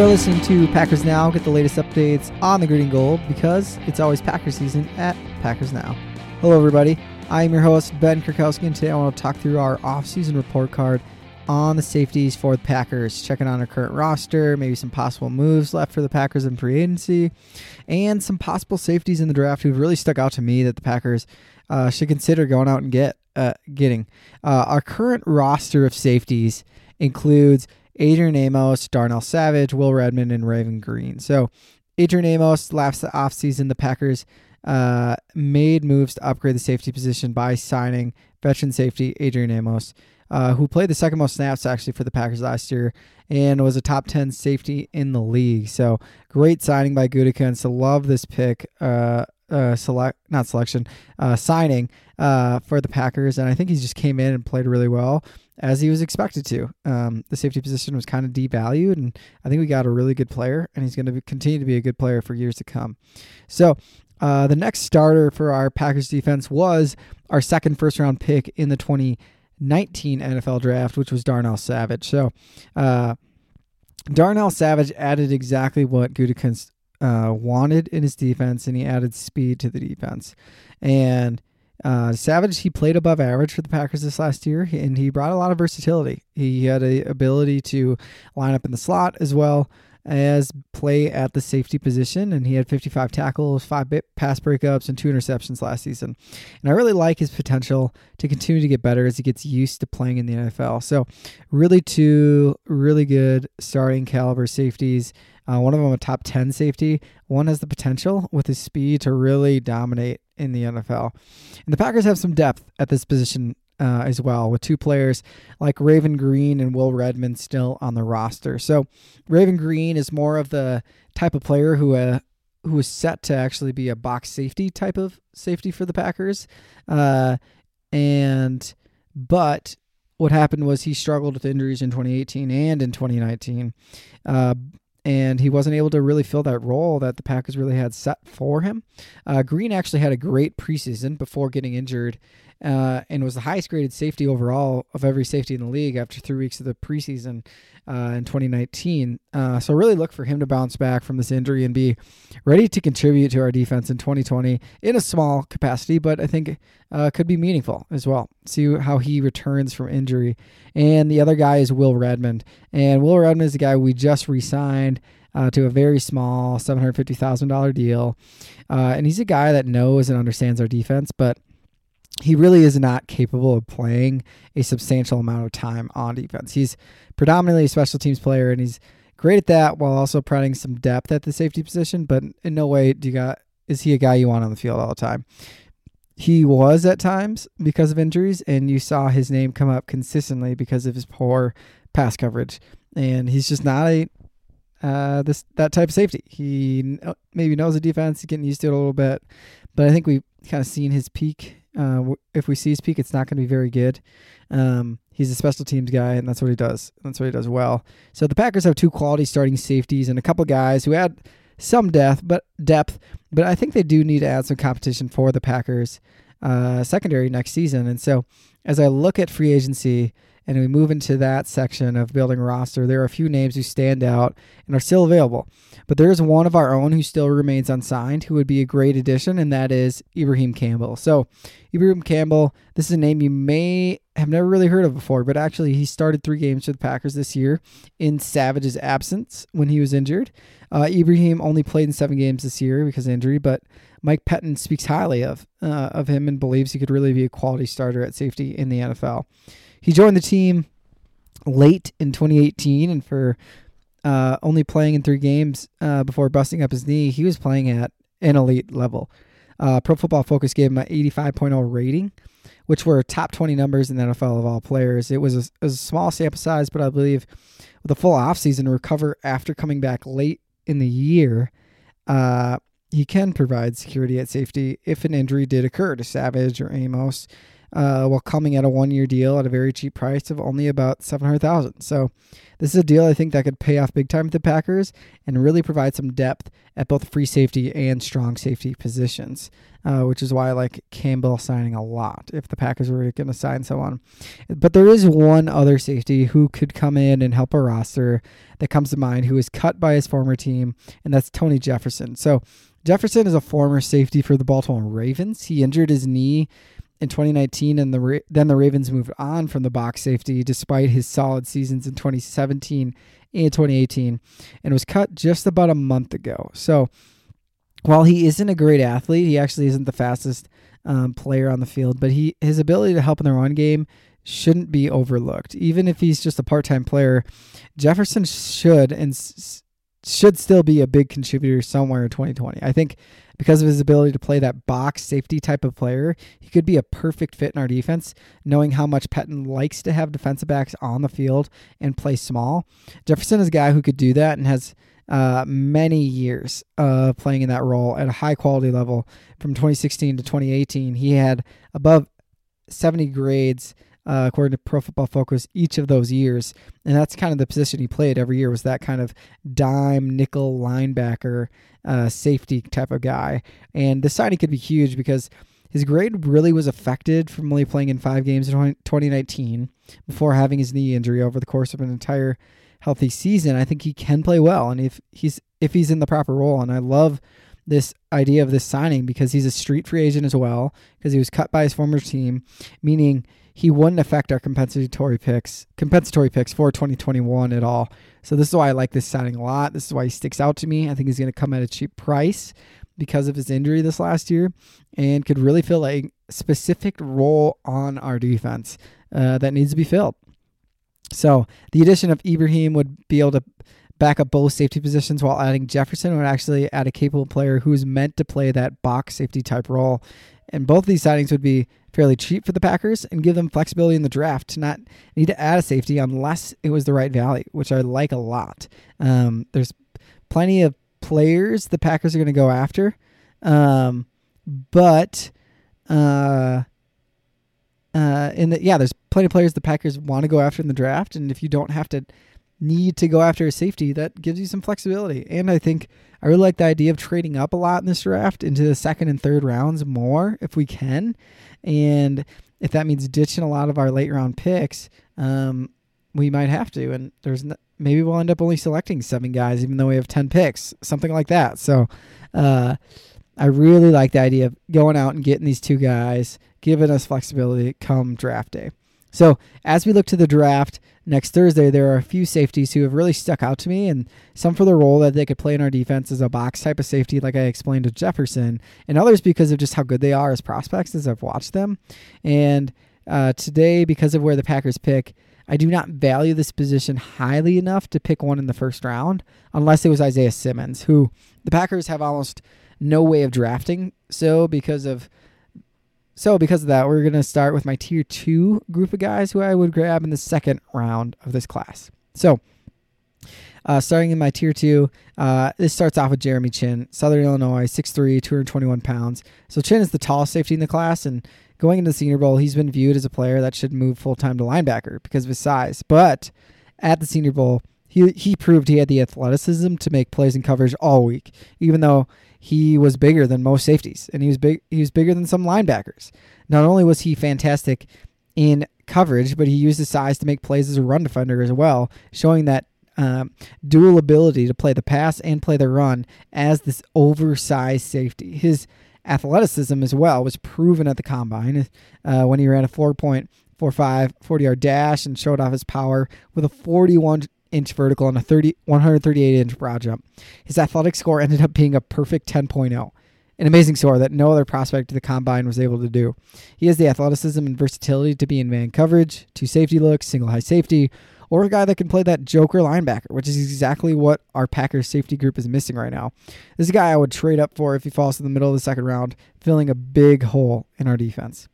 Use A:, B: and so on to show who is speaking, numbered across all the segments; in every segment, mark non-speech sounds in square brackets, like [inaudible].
A: You are listening to Packers Now. Get the latest updates on the green and gold because it's always Packers season at Packers Now. Hello, everybody. I am your host, Ben Kirkowski, and today I want to talk through our off-season report card on the safeties for the Packers, checking on our current roster, maybe some possible moves left for the Packers in free agency, and some possible safeties in the draft who've really stuck out to me that the Packers uh, should consider going out and get uh, getting. Uh, our current roster of safeties includes Adrian Amos, Darnell Savage, Will Redmond, and Raven Greene. So Adrian Amos last offseason, the Packers uh, made moves to upgrade the safety position by signing veteran safety Adrian Amos, uh, who played the second most snaps actually for the Packers last year and was a top 10 safety in the league. So great signing by Gutekunst. Love this pick. Uh, uh, select not selection uh, signing uh, for the Packers, and I think he just came in and played really well as he was expected to. Um, the safety position was kind of devalued, and I think we got a really good player, and he's going to continue to be a good player for years to come. So. Uh, the next starter for our Packers defense was our second first round pick in the 2019 NFL draft, which was Darnell Savage. So, uh, Darnell Savage added exactly what Gutekunst uh, wanted in his defense, and he added speed to the defense. And uh, Savage, he played above average for the Packers this last year, and he brought a lot of versatility. He had a ability to line up in the slot as well as play at the safety position, and he had 55 tackles, five pass breakups, and two interceptions last season. And I really like his potential to continue to get better as he gets used to playing in the NFL. So, really, two really good starting caliber safeties. Uh, one of them a top 10 safety. One has the potential with his speed to really dominate in the NFL. And the Packers have some depth at this position uh, as well, with two players like Raven Greene and Will Redmond still on the roster. So Raven Green is more of the type of player who uh, who is set to actually be a box safety type of safety for the Packers. Uh, and but what happened was he struggled with injuries in 2018 and in 2019. Uh, and he wasn't able to really fill that role that the Packers really had set for him. Uh, Greene actually had a great preseason before getting injured uh, and was the highest graded safety overall of every safety in the league after three weeks of the preseason uh, in 2019. Uh, so really look for him to bounce back from this injury and be ready to contribute to our defense in 2020 in a small capacity, but I think uh, could be meaningful as well. See how he returns from injury. And the other guy is Will Redmond, and Will Redmond is the guy we just re-signed. Uh, to a very small $750,000 deal. Uh, and he's a guy that knows and understands our defense, but he really is not capable of playing a substantial amount of time on defense. He's predominantly a special teams player, and he's great at that while also providing some depth at the safety position. But in no way do you got is he a guy you want on the field all the time. He was at times because of injuries, and you saw his name come up consistently because of his poor pass coverage. And he's just not a uh, this that type of safety. He maybe knows the defense, he's getting used to it a little bit, but I think we've kind of seen his peak uh, if we see his peak, it's not going to be very good. Um, he's a special teams guy, and that's what he does. That's what he does well. So the Packers have two quality starting safeties and a couple guys who had some depth, but depth. But I think they do need to add some competition for the Packers uh, secondary next season. And so as I look at free agency, and we move into that section of building roster, there are a few names who stand out and are still available. But there is one of our own who still remains unsigned who would be a great addition, and that is Ibraheim Campbell. So, Ibraheim Campbell, this is a name you may have never really heard of before, but actually, he started three games for the Packers this year in Savage's absence when he was injured. Uh, Ibraheim only played in seven games this year because of injury, but Mike Pettine speaks highly of uh, of him and believes he could really be a quality starter at safety in the NFL. He joined the team late in 2018, and for uh, only playing in three games uh, before busting up his knee, he was playing at an elite level. Uh, Pro Football Focus gave him an 85.0 rating, which were top 20 numbers in the NFL of all players. It was a, it was a small sample size, but I believe with a full offseason to recover after coming back late in the year, uh, he can provide security at safety if an injury did occur to Savage or Amos uh, while coming at a one year deal at a very cheap price of only about 700000 So this is a deal I think that could pay off big time for the Packers and really provide some depth at both free safety and strong safety positions, uh, which is why I like Campbell signing a lot if the Packers were going to sign someone. But there is one other safety who could come in and help a roster that comes to mind who was cut by his former team, and that's Tony Jefferson. So Jefferson is a former safety for the Baltimore Ravens. He injured his knee in 2019, and the then the Ravens moved on from the box safety despite his solid seasons in 2017 and 2018, and was cut just about a month ago. So while he isn't a great athlete, he actually isn't the fastest um, player on the field, but he his ability to help in the run game shouldn't be overlooked. Even if he's just a part-time player, Jefferson should and s- should still be a big contributor somewhere in 2020. I think because of his ability to play that box safety type of player, he could be a perfect fit in our defense, knowing how much Pettine likes to have defensive backs on the field and play small. Jefferson is a guy who could do that and has uh, many years of playing in that role at a high quality level. From 2016 to 2018, he had above 70 grades uh, according to Pro Football Focus, each of those years. And that's kind of the position he played every year was that kind of dime nickel linebacker uh, safety type of guy. And the signing could be huge because his grade really was affected from only playing in five games in 2019 before having his knee injury over the course of an entire healthy season. I think he can play well, and if he's if he's in the proper role, and I love this idea of this signing because he's a street free agent as well because he was cut by his former team, meaning he wouldn't affect our compensatory picks compensatory picks for 2021 at all. So this is why I like this signing a lot. This is why he sticks out to me. I think he's going to come at a cheap price because of his injury this last year and could really fill a specific role on our defense uh, that needs to be filled. So the addition of Ibraheim would be able to back up both safety positions while adding Jefferson would actually add a capable player who's meant to play that box safety type role. And both of these signings would be fairly cheap for the Packers and give them flexibility in the draft to not need to add a safety unless it was the right value, which I like a lot. Um, there's plenty of players the Packers are going to go after, um, but uh, uh, in the yeah, there's plenty of players the Packers want to go after in the draft, and if you don't have to need to go after a safety, that gives you some flexibility. And I think I really like the idea of trading up a lot in this draft into the second and third rounds more if we can. And if that means ditching a lot of our late round picks, um, we might have to. And there's maybe we'll end up only selecting seven guys, even though we have 10 picks, something like that. So uh, I really like the idea of going out and getting these two guys, giving us flexibility come draft day. So as we look to the draft next Thursday, there are a few safeties who have really stuck out to me, and some for the role that they could play in our defense as a box type of safety, like I explained to Jefferson, and others because of just how good they are as prospects as I've watched them. And uh, today, because of where the Packers pick, I do not value this position highly enough to pick one in the first round, unless it was Isaiah Simmons, who the Packers have almost no way of drafting. So because of so because of that, we're going to start with my tier two group of guys who I would grab in the second round of this class. So uh, starting in my tier two, uh, this starts off with Jeremy Chinn, Southern Illinois, 6'3", 221 pounds. So Chinn is the tallest safety in the class, and going into the Senior Bowl, he's been viewed as a player that should move full time to linebacker because of his size. But at the Senior Bowl, he he proved he had the athleticism to make plays and coverage all week, even though he was bigger than most safeties, and he was big. He was bigger than some linebackers. Not only was he fantastic in coverage, but he used his size to make plays as a run defender as well, showing that um, dual ability to play the pass and play the run as this oversized safety. His athleticism as well was proven at the combine uh, when he ran a 4.45 40 yard dash and showed off his power with a 41 inch vertical and a 30, 138 inch broad jump. His athletic score ended up being a perfect 10.0, an amazing score that no other prospect of the combine was able to do. He has the athleticism and versatility to be in man coverage, two safety looks, single high safety, or a guy that can play that joker linebacker, which is exactly what our Packers safety group is missing right now. This is a guy I would trade up for if he falls to the middle of the second round, filling a big hole in our defense.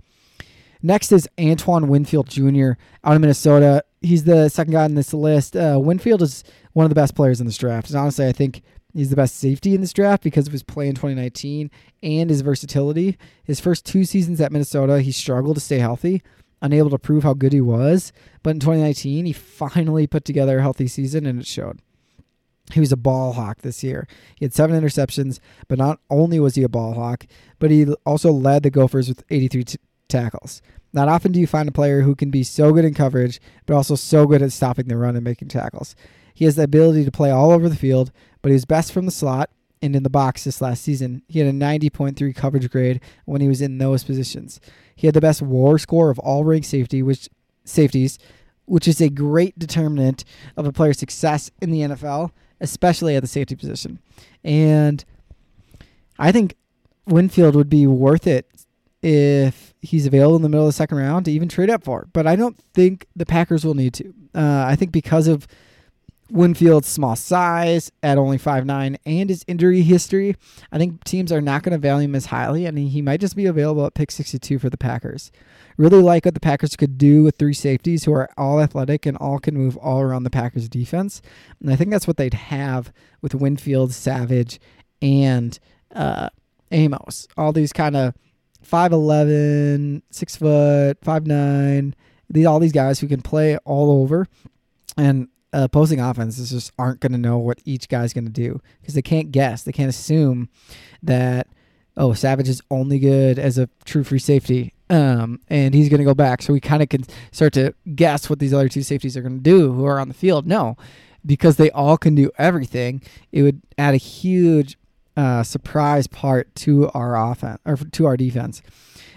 A: Next is Antoine Winfield Jr. out of Minnesota. He's the second guy on this list. Uh, Winfield is one of the best players in this draft. And honestly, I think He's the best safety in this draft because of his play in 2019 and his versatility. His first two seasons at Minnesota, he struggled to stay healthy, unable to prove how good he was. But in 2019, he finally put together a healthy season and it showed. He was a ball hawk this year. He had seven interceptions, but not only was he a ball hawk, but he also led the Gophers with 83 t- tackles. Not often do you find a player who can be so good in coverage, but also so good at stopping the run and making tackles. He has the ability to play all over the field, but he was best from the slot and in the box this last season. He had a 90.3 coverage grade when he was in those positions. He had the best WAR score of all ranked safety, which safeties, which is a great determinant of a player's success in the NFL especially at the safety position. And I think Winfield would be worth it if he's available in the middle of the second round to even trade up for. But I don't think the Packers will need to. Uh, I think because of Winfield's small size at only five nine and his injury history, I think teams are not going to value him as highly, and he might just be available at pick 62 for the Packers. Really like what the Packers could do with three safeties who are all athletic and all can move all around the Packers defense. And I think that's what they'd have with Winfield, Savage, and uh, Amos. All these kind of 5'11, 6 foot, 5'9, these, all these guys who can play all over. And opposing offenses just aren't going to know what each guy's going to do because they can't guess. They can't assume that, oh, Savage is only good as a true free safety um, and he's going to go back. So we kind of can start to guess what these other two safeties are going to do who are on the field. No, because they all can do everything, it would add a huge uh, surprise part to our offense or to our defense.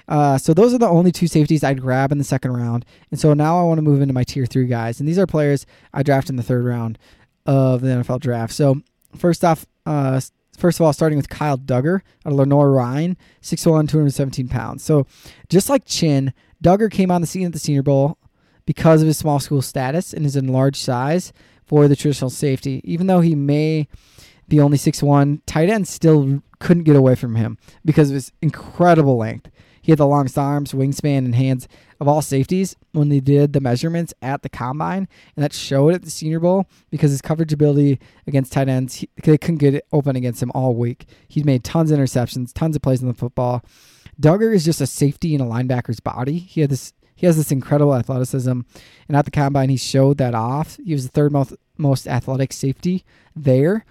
A: Uh, so those are the only two safeties I'd grab in the second round. And so now I want to move into my tier three guys. And these are players I draft in the third round of the NFL draft. So first off, uh, First of all, starting with Kyle Dugger out of Lenoir-Rhyne, 6'1, 217 pounds. So just like Chinn, Dugger came on the scene at the Senior Bowl because of his small school status and his enlarged size for the traditional safety. Even though he may be only 6'1, tight end, still couldn't get away from him because of his incredible length. He had the longest arms, wingspan, and hands of all safeties when they did the measurements at the combine, and that showed at the Senior Bowl because his coverage ability against tight ends, he, they couldn't get it open against him all week. He'd made tons of interceptions, tons of plays in the football. Dugger is just a safety in a linebacker's body. He had this. He has this incredible athleticism, and at the combine, he showed that off. He was the third most most athletic safety there.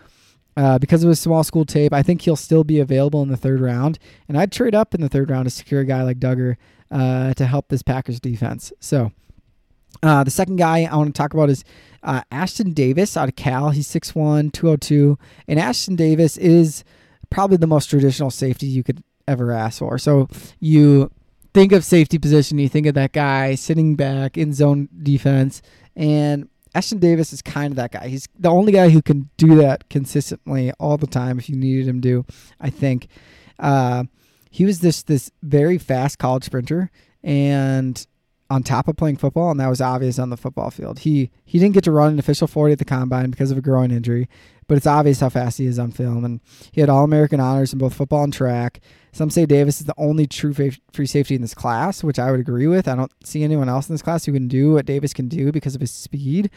A: Uh, because of his small school tape, I think he'll still be available in the third round. And I'd trade up in the third round to secure a guy like Dugger uh, to help this Packers defense. So uh, the second guy I want to talk about is uh, Ashtyn Davis out of Cal. He's 6'1, 202. And Ashtyn Davis is probably the most traditional safety you could ever ask for. So you think of safety position, you think of that guy sitting back in zone defense. And Ashtyn Davis is kind of that guy. He's the only guy who can do that consistently all the time if you needed him to, I think. Uh, he was this this very fast college sprinter and on top of playing football, and that was obvious on the football field. He he didn't get to run an official 40 at the combine because of a groin injury, but it's obvious how fast he is on film. And he had All American honors in both football and track. Some say Davis is the only true free safety in this class, which I would agree with. I don't see anyone else in this class who can do what Davis can do because of his speed.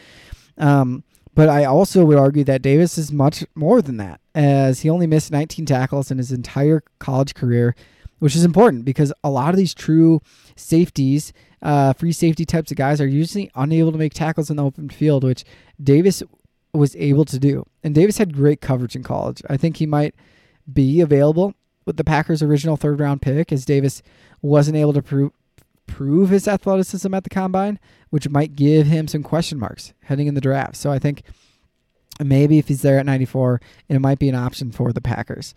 A: Um, but I also would argue that Davis is much more than that, as he only missed 19 tackles in his entire college career, which is important because a lot of these true safeties uh, free safety types of guys are usually unable to make tackles in the open field, which Davis was able to do. And Davis had great coverage in college. I think he might be available with the Packers' original third round pick, as Davis wasn't able to prove prove his athleticism at the combine, which might give him some question marks heading in the draft. So I think maybe if he's there at 94, it might be an option for the Packers.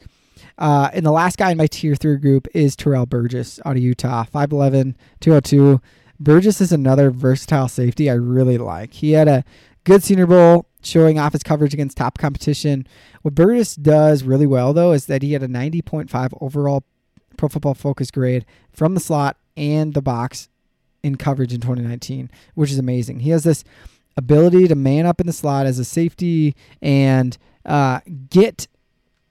A: Uh, and the last guy in my tier three group is Terrell Burgess out of Utah, 5'11, 202. Burgess is another versatile safety I really like. He had a good Senior Bowl showing off his coverage against top competition. What Burgess does really well, though, is that he had a 90.5 overall Pro Football Focus grade from the slot and the box in coverage in 2019, which is amazing. He has this ability to man up in the slot as a safety and uh, get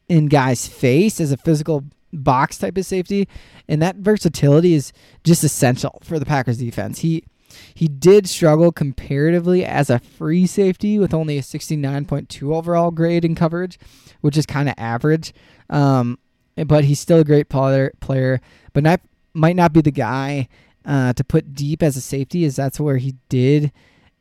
A: in guys' face as a physical box type of safety, and that versatility is just essential for the Packers defense. He He did struggle comparatively as a free safety with only a 69.2 overall grade in coverage, which is kind of average. Um, but he's still a great player, but not, might not be the guy uh, to put deep as a safety, as that's where he did,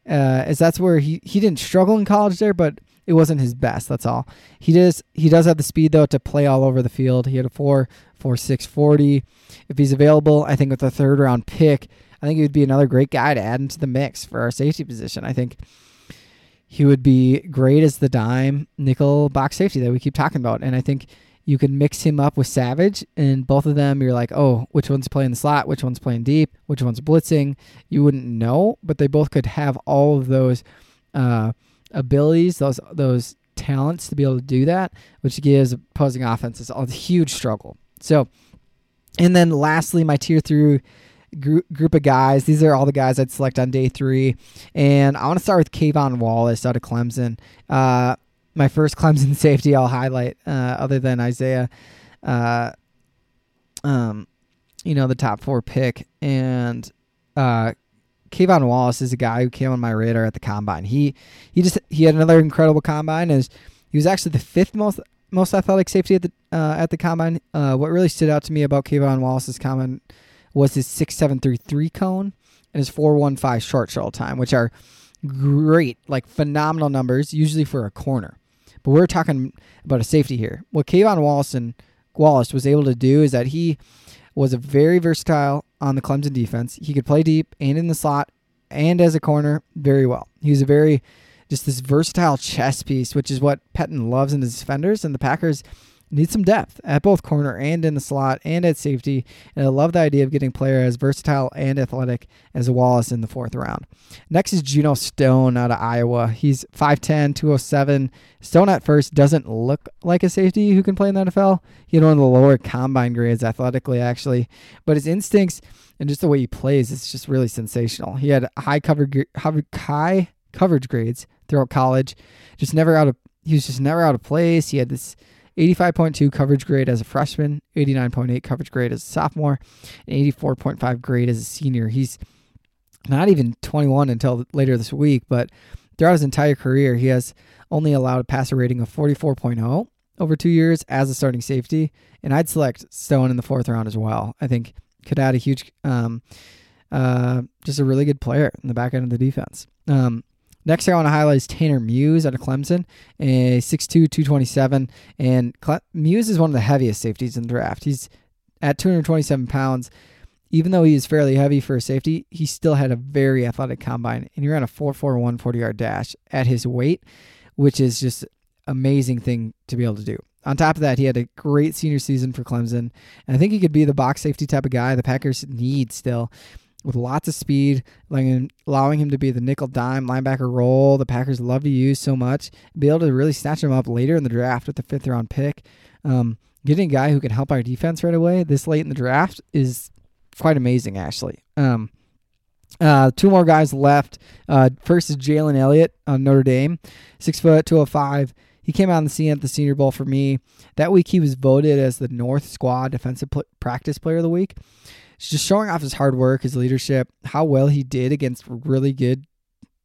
A: uh, as that's where he, he didn't struggle in college there, but it wasn't his best. That's all. He does he does have the speed though to play all over the field. He had a four four six forty. If he's available, I think with a third round pick, I think he would be another great guy to add into the mix for our safety position. I think he would be great as the dime nickel box safety that we keep talking about. And I think you can mix him up with Savage, and both of them, you're like, oh, which one's playing the slot, which one's playing deep, which one's blitzing. You wouldn't know, but they both could have all of those uh, abilities, those those talents to be able to do that, which gives opposing offenses a huge struggle. So, and then lastly, my tier three group, group of guys. These are all the guys I'd select on day three. And I want to start with K'Von Wallace out of Clemson. Uh, my first [laughs] Clemson safety I'll highlight, uh, other than Isaiah, uh, um, you know, the top four pick. And uh, K'Von Wallace is a guy who came on my radar at the combine. He he just he had another incredible combine. Is he was actually the fifth most most athletic safety at the uh, at the combine. Uh, what really stood out to me about K'Von Wallace's combine was his six seven three three cone and his four one five short shuttle time, which are great, like phenomenal numbers, usually for a corner. But we're talking about a safety here. What K'Von Wallace and Wallace was able to do is that he was a very versatile on the Clemson defense. He could play deep and in the slot and as a corner very well. He was a very just this versatile chess piece, which is what Pettine loves in his defenders, and the Packers need some depth at both corner and in the slot and at safety. And I love the idea of getting a player as versatile and athletic as Wallace in the fourth round. Next is Geno Stone out of Iowa. He's 5'10, 207. Stone at first doesn't look like a safety who can play in the NFL. He had one of the lower combine grades athletically, actually. But his instincts and just the way he plays is just really sensational. He had high coverage, high coverage grades throughout college. Just never out of he was just never out of place. He had this 85.2 coverage grade as a freshman, 89.8 coverage grade as a sophomore, and 84.5 grade as a senior. He's not even 21 until later this week, but throughout his entire career, he has only allowed a passer rating of 44.0 over two years as a starting safety. And I'd select Stone in the fourth round as well. I think could add a huge, um, uh, just a really good player in the back end of the defense. Um, Next, I want to highlight is Tanner Muse out of Clemson, a 6'2", 227. And Cle- Muse is one of the heaviest safeties in the draft. He's at 227 pounds. Even though he is fairly heavy for a safety, he still had a very athletic combine. And he ran a 4'4", 40-yard dash at his weight, which is just amazing thing to be able to do. On top of that, he had a great senior season for Clemson. And I think he could be the box safety type of guy the Packers need still with lots of speed, like allowing him to be the nickel dime linebacker role the Packers love to use so much, be able to really snatch him up later in the draft with the fifth round pick. Um, getting a guy who can help our defense right away this late in the draft is quite amazing, actually. Um, uh, two more guys left. Uh, first is Jalen Elliott on Notre Dame, six foot, 205. He came out on the scene at the Senior Bowl for me. That week, he was voted as the North Squad Defensive P- Practice Player of the Week just showing off his hard work, his leadership, how well he did against really good,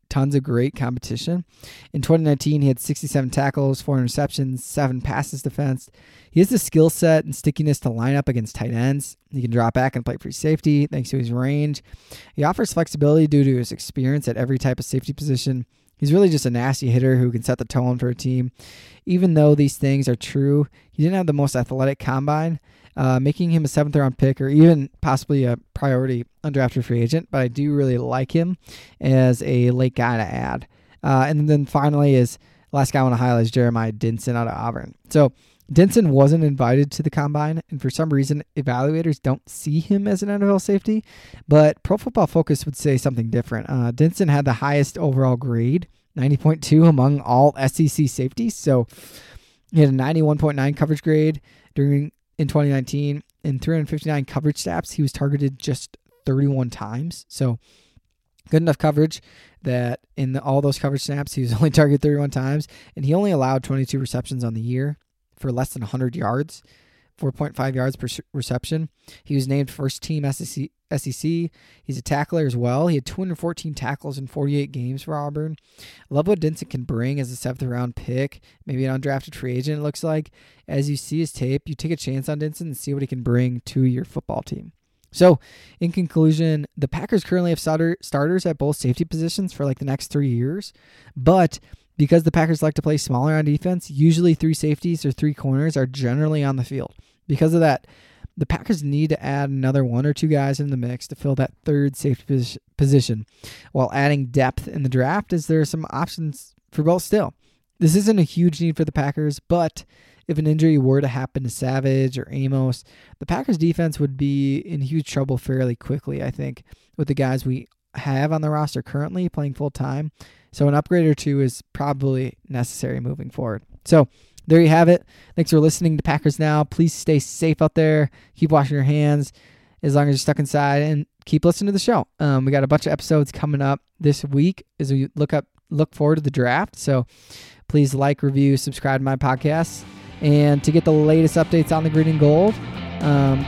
A: tons of great competition. In 2019, he had 67 tackles, four interceptions, seven passes defense. He has the skill set and stickiness to line up against tight ends. He can drop back and play free safety thanks to his range. He offers flexibility due to his experience at every type of safety position. He's really just a nasty hitter who can set the tone for a team. Even though these things are true, he didn't have the most athletic combine uh, making him a seventh round pick or even possibly a priority undrafted free agent. But I do really like him as a late guy to add. Uh, and then finally is last guy I want to highlight is Jeremiah Dinson out of Auburn. So Dinson wasn't invited to the combine, and for some reason, evaluators don't see him as an NFL safety. But Pro Football Focus would say something different. Uh, Dinson had the highest overall grade, 90.2 among all SEC safeties. So he had a 91.9 coverage grade during in 2019. In 359 coverage snaps, he was targeted just 31 times. So good enough coverage that in the, all those coverage snaps, he was [laughs] only targeted 31 times, and he only allowed 22 receptions on the year for less than 100 yards. 4.5 yards per reception. He was named first team SEC. SEC. He's a tackler as well. He had 214 tackles in 48 games for Auburn. Love what Dinson can bring as a seventh round pick, maybe an undrafted free agent, it looks like. As you see his tape, you take a chance on Dinson and see what he can bring to your football team. So, in conclusion, the Packers currently have starters at both safety positions for like the next three years, but because the Packers like to play smaller on defense, usually three safeties or three corners are generally on the field. Because of that, the Packers need to add another one or two guys in the mix to fill that third safety position while adding depth in the draft, as there are some options for both still. This isn't a huge need for the Packers, but if an injury were to happen to Savage or Amos, the Packers defense would be in huge trouble fairly quickly, I think, with the guys we have on the roster currently playing full time. So an upgrade or two is probably necessary moving forward. So there you have it. Thanks for listening to Packers Now. Please stay safe out there. Keep washing your hands as long as you're stuck inside and keep listening to the show. Um, we got a bunch of episodes coming up this week as we look up look forward to the draft. So please like, review, subscribe to my podcast, and to get the latest updates on the green and gold, um,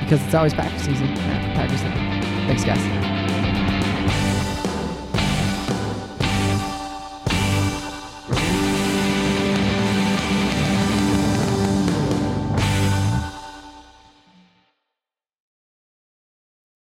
A: because it's always Packers season. Packers. Thanks, guys.